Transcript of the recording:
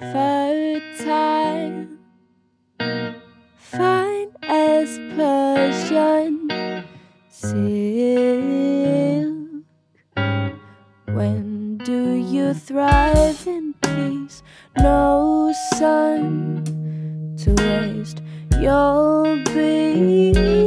third time. Fine as Persian silk. When do you thrive in peace? No sun to waste. your being.